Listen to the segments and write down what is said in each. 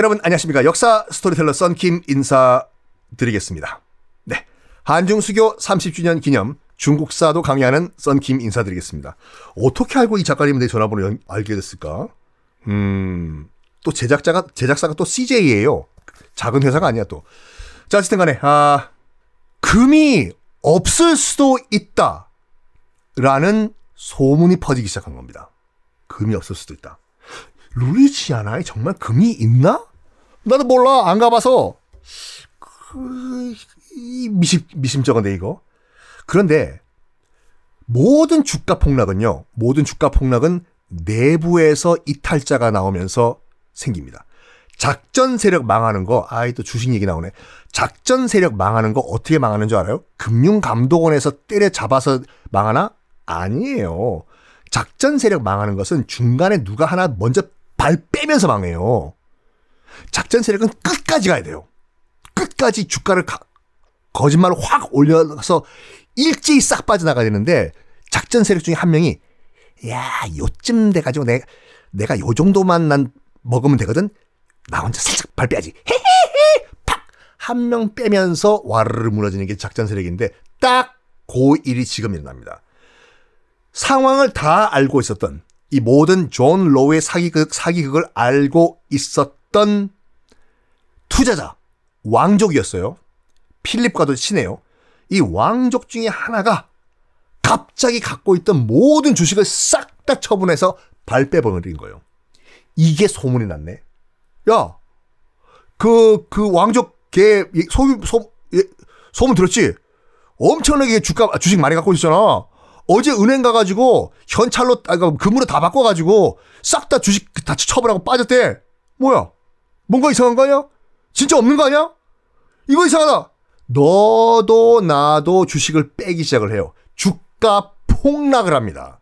여러분 안녕하십니까. 역사 스토리텔러 썬킴 인사드리겠습니다. 네. 한중수교 30주년 기념 중국사도 강의하는 썬킴 인사드리겠습니다. 어떻게 알고 이 작가님의 전화번호 연- 알게 됐을까? 음, 또 제작자가, 제작사가 또 CJ예요. 작은 회사가 아니야 또. 자, 어쨌든 간에, 아, 금이 없을 수도 있다. 라는 소문이 퍼지기 시작한 겁니다. 금이 없을 수도 있다. 루이지아나에 정말 금이 있나? 나도 몰라. 안 가봐서. 그, 이 미심, 미심쩍은데, 이거. 그런데, 모든 주가 폭락은요, 모든 주가 폭락은 내부에서 이탈자가 나오면서 생깁니다. 작전 세력 망하는 거, 아이 또 주식 얘기 나오네. 작전 세력 망하는 거 어떻게 망하는 줄 알아요? 금융감독원에서 때려잡아서 망하나? 아니에요. 작전 세력 망하는 것은 중간에 누가 하나 먼저 발 빼면서 망해요. 작전 세력은 끝까지 가야 돼요. 끝까지 주가를 가- 거짓말을 확 올려서 일제히 싹 빠져나가야 되는데 작전 세력 중에 한 명이 야 요쯤 돼가지고 내, 내가 요 정도만 난 먹으면 되거든? 나 혼자 살짝 발 빼야지. 헤헤헤! 팍 한 명 빼면서 와르르 무너지는 게 작전 세력인데 딱 그 일이 지금 일어납니다. 상황을 다 알고 있었던 이 모든 존 로우의 사기극, 사기극을 알고 있었던 투자자, 왕족이었어요. 필립과도 친해요. 이 왕족 중에 하나가 갑자기 갖고 있던 모든 주식을 싹 다 처분해서 발 빼버린 거예요. 이게 소문이 났네. 야, 그, 그 왕족 걔, 소, 소, 예, 소문 들었지? 엄청나게 주가, 주식 많이 갖고 있잖아. 어제 은행 가가지고 현찰로, 아, 그 금으로 다 바꿔가지고 싹 다 주식 다 처분하고 빠졌대. 뭐야? 뭔가 이상한 거 아니야? 진짜 없는 거 아니야? 이거 이상하다. 너도 나도 주식을 빼기 시작을 해요. 주가 폭락을 합니다.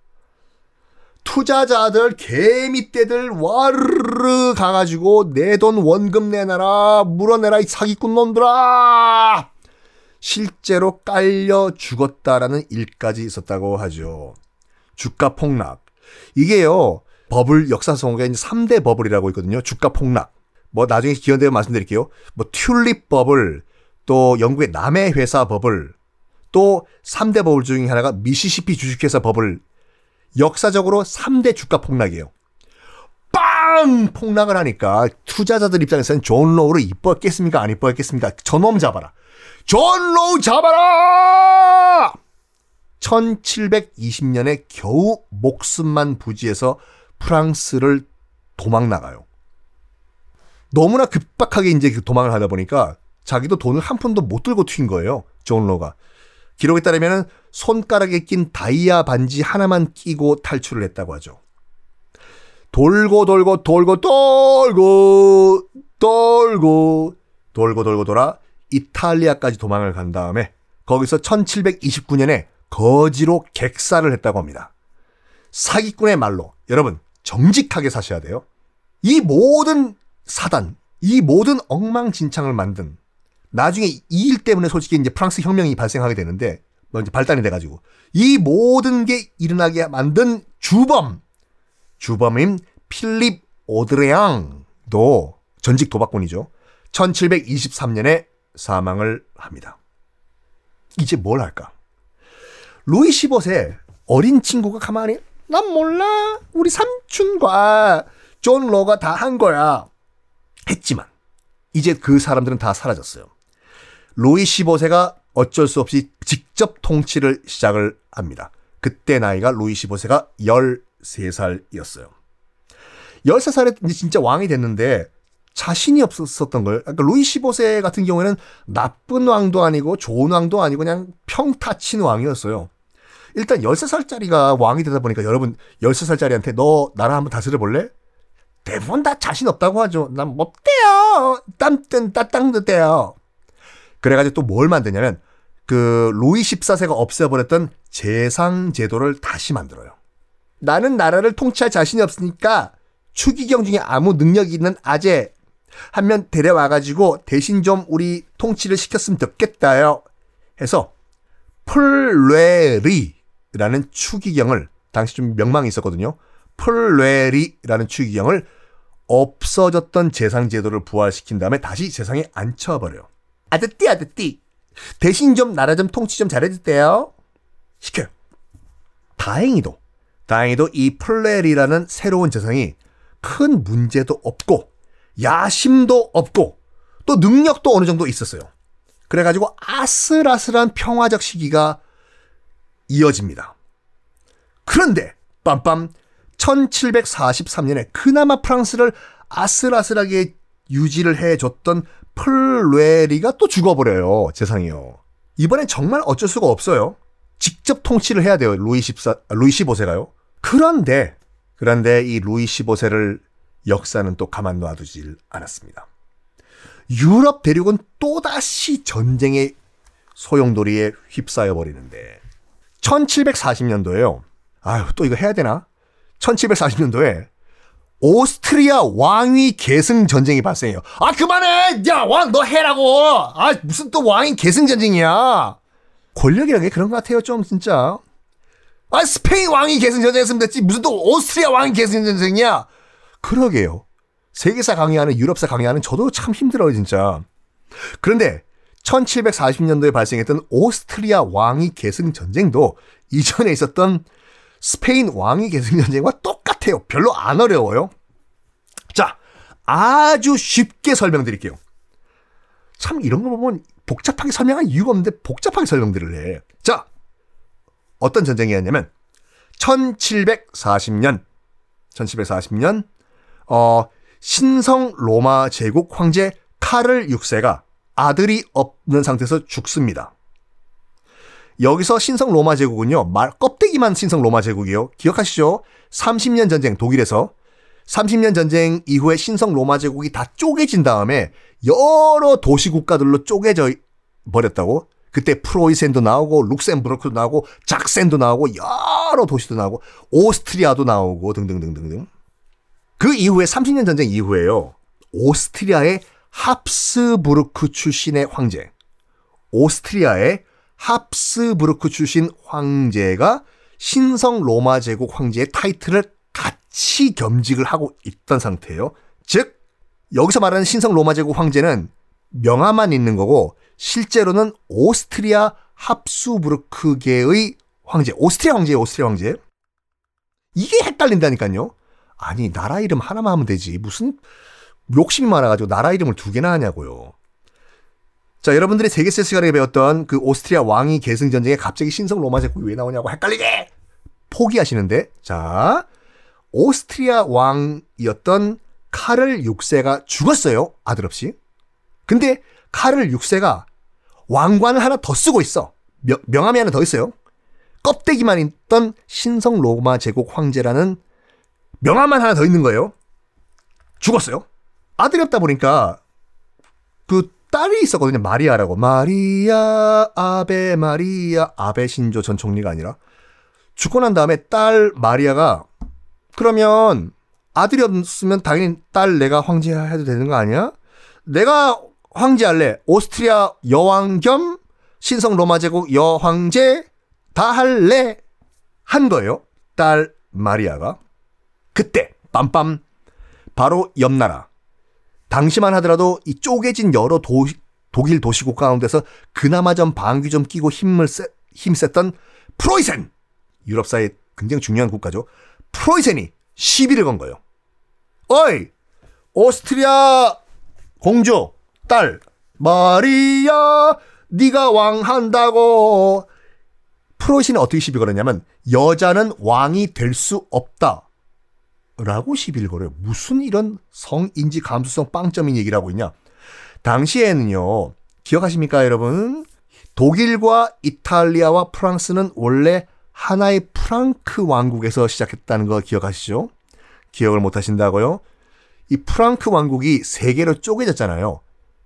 투자자들 개미떼들 와르르 가가지고 내 돈 원금 내놔라 물어내라 이 사기꾼 놈들아 실제로 깔려 죽었다라는 일까지 있었다고 하죠. 주가 폭락. 이게요, 버블 역사 속에 이제 3대 버블이라고 있거든요. 주가 폭락. 뭐 나중에 기회 되면 말씀드릴게요. 뭐 튤립 버블, 또 영국의 남해 회사 버블, 또 3대 버블 중에 하나가 미시시피 주식회사 버블. 역사적으로 3대 주가 폭락이에요. 빵! 폭락을 하니까 투자자들 입장에서는 존 로우를 이뻐했겠습니까? 안 이뻐했겠습니까? 저놈 잡아라. 존 로우 잡아라! 1720년에 겨우 목숨만 부지해서 프랑스를 도망 나가요. 너무나 급박하게 이제 그 도망을 하다 보니까 자기도 돈을 한 푼도 못 들고 튄 거예요. 존 로가. 기록에 따르면 손가락에 낀 다이아 반지 하나만 끼고 탈출을 했다고 하죠. 돌고 돌고 돌고 돌고 돌고 돌고 돌고 돌아 이탈리아까지 도망을 간 다음에 거기서 1729년에 거지로 객사를 했다고 합니다. 사기꾼의 말로 여러분 정직하게 사셔야 돼요. 이 모든 사단, 이 모든 엉망진창을 만든 나중에 이 일 때문에 솔직히 이제 프랑스 혁명이 발생하게 되는데 뭐 이제 발단이 돼가지고 이 모든 게 일어나게 만든 주범 주범인 필립 오를레앙도 전직 도박꾼이죠. 1723년에 사망을 합니다. 이제 뭘 할까? 루이 15세 어린 친구가 가만히 난 몰라 우리 삼촌과 존 로가 다 한 거야 했지만 이제 그 사람들은 다 사라졌어요. 루이 15세가 어쩔 수 없이 직접 통치를 시작을 합니다. 그때 나이가 루이 15세가 13살이었어요. 13살에 이제 진짜 왕이 됐는데 자신이 없었던 거예요. 그러니까 루이 15세 같은 경우에는 나쁜 왕도 아니고 좋은 왕도 아니고 그냥 평타 친 왕이었어요. 일단 13살짜리가 왕이 되다 보니까 여러분 13살짜리한테 너 나라 한번 다스려 볼래? 대부분 다 자신 없다고 하죠. 난 못돼요. 땀뜬 따땅 듯해요. 그래가지고 또 뭘 만드냐면 그 루이 14세가 없애버렸던 재상 제도를 다시 만들어요. 나는 나라를 통치할 자신이 없으니까 추기경 중에 아무 능력이 있는 아재 한 명 데려와가지고 대신 좀 우리 통치를 시켰으면 좋겠다요. 해서 플레리라는 추기경을 당시 좀 명망이 있었거든요. 플레리라는 추기경을 없어졌던 재상 제도를 부활시킨 다음에 다시 재상에 앉혀버려요. 아드띠 아드띠 대신 좀 나라 좀 통치 좀 잘해주세요. 시켜요. 다행히도 다행히도 이 플레리라는 새로운 재상이 큰 문제도 없고 야심도 없고 또 능력도 어느 정도 있었어요. 그래가지고 아슬아슬한 평화적 시기가 이어집니다. 그런데 빰빰 1743년에 그나마 프랑스를 아슬아슬하게 유지를 해줬던 플레리가 또 죽어버려요. 재상이요. 이번엔 정말 어쩔 수가 없어요. 직접 통치를 해야 돼요. 루이 14, 루이 15세가요. 그런데, 그런데 이 루이 15세를 역사는 또 가만 놔두질 않았습니다. 유럽 대륙은 또다시 전쟁의 소용돌이에 휩싸여 버리는데 1740년도에요. 아유, 또 이거 해야 되나? 1740년도에 오스트리아 왕위 계승 전쟁이 발생해요. 아, 그만해! 야, 왕, 너 해라고! 아, 무슨 또 왕위 계승 전쟁이야! 권력이라는 게 그런 것 같아요, 좀, 진짜. 아, 스페인 왕위 계승 전쟁 했으면 됐지. 무슨 또 오스트리아 왕위 계승 전쟁이야? 그러게요. 세계사 강의하는, 유럽사 강의하는 저도 참 힘들어요, 진짜. 그런데 1740년도에 발생했던 오스트리아 왕위 계승 전쟁도 이전에 있었던 스페인 왕위 계승 전쟁과 똑같아요. 별로 안 어려워요. 자, 아주 쉽게 설명드릴게요. 참 이런 거 보면 복잡하게 설명할 이유가 없는데 복잡하게 설명들을 해. 자, 어떤 전쟁이었냐면 1740년 1740년 어 신성 로마 제국 황제 카를 6세가 아들이 없는 상태에서 죽습니다. 여기서 신성 로마 제국은요, 말, 껍데기만 신성 로마 제국이요. 기억하시죠? 30년 전쟁, 독일에서. 30년 전쟁 이후에 신성 로마 제국이 다 쪼개진 다음에 여러 도시 국가들로 쪼개져 버렸다고. 그때 프로이센도 나오고, 룩셈부르크도 나오고, 작센도 나오고, 여러 도시도 나오고, 오스트리아도 나오고, 등등등등등. 그 이후에 30년 전쟁 이후에요. 오스트리아의 합스부르크 출신의 황제, 오스트리아의 합스부르크 출신 황제가 신성 로마 제국 황제의 타이틀을 같이 겸직을 하고 있던 상태예요. 즉 여기서 말하는 신성 로마 제국 황제는 명함만 있는 거고 실제로는 오스트리아 합스부르크계의 황제, 오스트리아 황제예요, 오스트리아 황제. 이게 헷갈린다니까요. 아니 나라 이름 하나만 하면 되지 무슨 욕심이 많아가지고 나라 이름을 두 개나 하냐고요. 자, 여러분들이 세계세 시간에 배웠던 그 오스트리아 왕위 계승 전쟁에 갑자기 신성 로마 제국이 왜 나오냐고 헷갈리게 포기하시는데, 자, 오스트리아 왕이었던 카를 6세가 죽었어요. 아들 없이. 근데 카를 6세가 왕관을 하나 더 쓰고 있어. 명, 명함이 하나 더 있어요. 껍데기만 있던 신성 로마 제국 황제라는 명함만 하나 더 있는 거예요. 죽었어요. 아들이 없다 보니까 그 딸이 있었거든요. 마리아라고. 마리아, 아베 마리아, 아베 신조 전 총리가 아니라. 죽고 난 다음에 딸 마리아가 그러면 아들이 없으면 당연히 딸 내가 황제 해도 되는 거 아니야? 내가 황제 할래. 오스트리아 여왕 겸 신성 로마 제국 여황제 다 할래. 한 거예요. 딸 마리아가. 그때 빰빰 바로 옆 나라 당시만 하더라도 이 쪼개진 여러 도, 독일 도시국 가운데서 그나마 좀 방귀 좀 끼고 힘을 세, 힘셌던 프로이센 유럽사의 굉장히 중요한 국가죠. 프로이센이 시비를 건 거예요. 어이 오스트리아 공주 딸 마리아 네가 왕한다고 프로이센이 어떻게 시비 걸었냐면 여자는 왕이 될 수 없다. 라고 시비를 걸어요. 무슨 이런 성인지 감수성 빵점인 얘기를 하고 있냐. 당시에는요, 기억하십니까, 여러분? 독일과 이탈리아와 프랑스는 원래 하나의 프랑크 왕국에서 시작했다는 거 기억하시죠? 기억을 못 하신다고요? 이 프랑크 왕국이 세 개로 쪼개졌잖아요.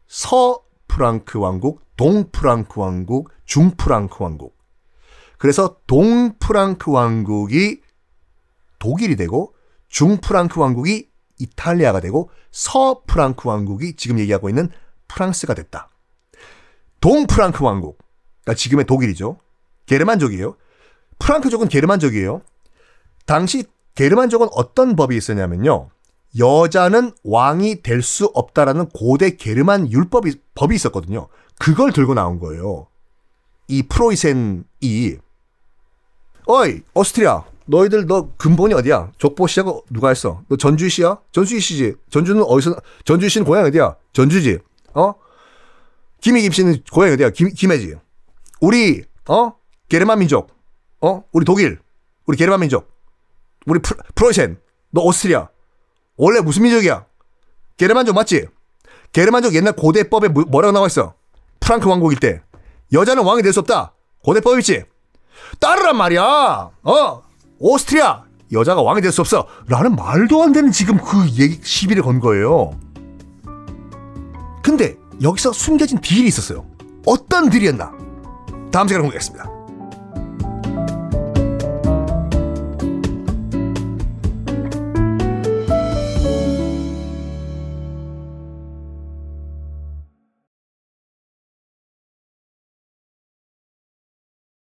서 프랑크 왕국, 동 프랑크 왕국, 중 프랑크 왕국. 그래서 동 프랑크 왕국이 독일이 되고 중프랑크 왕국이 이탈리아가 되고 서프랑크 왕국이 지금 얘기하고 있는 프랑스가 됐다. 동프랑크 왕국, 그러니까 지금의 독일이죠. 게르만족이에요. 프랑크족은 게르만족이에요. 당시 게르만족은 어떤 법이 있었냐면요. 여자는 왕이 될 수 없다라는 고대 게르만 율법이 법이 있었거든요. 그걸 들고 나온 거예요. 이 프로이센이 어이 오스트리아 너희들 너 근본이 어디야? 족보시하고 누가 했어? 너 전주시야? 전주시지. 전주는 어디서 전주시는 고향 어디야? 전주지. 어? 김희김 씨는 고향 어디야? 김 김해지. 우리 어 게르만 민족 어 우리 독일 우리 게르만 민족 우리 프로, 프로이센 너 오스트리아 원래 무슨 민족이야? 게르만족 맞지? 게르만족 옛날 고대법에 뭐- 뭐라고 나와 있어? 프랑크 왕국일 때 여자는 왕이 될 수 없다. 고대법 있지? 따르란 말이야. 어? 오스트리아 여자가 왕이 될 수 없어. 라는 말도 안 되는 지금 그 얘기 시비를 건 거예요. 근데 여기서 숨겨진 딜이 있었어요. 어떤 딜이었나? 다음 시간에 공개하겠습니다.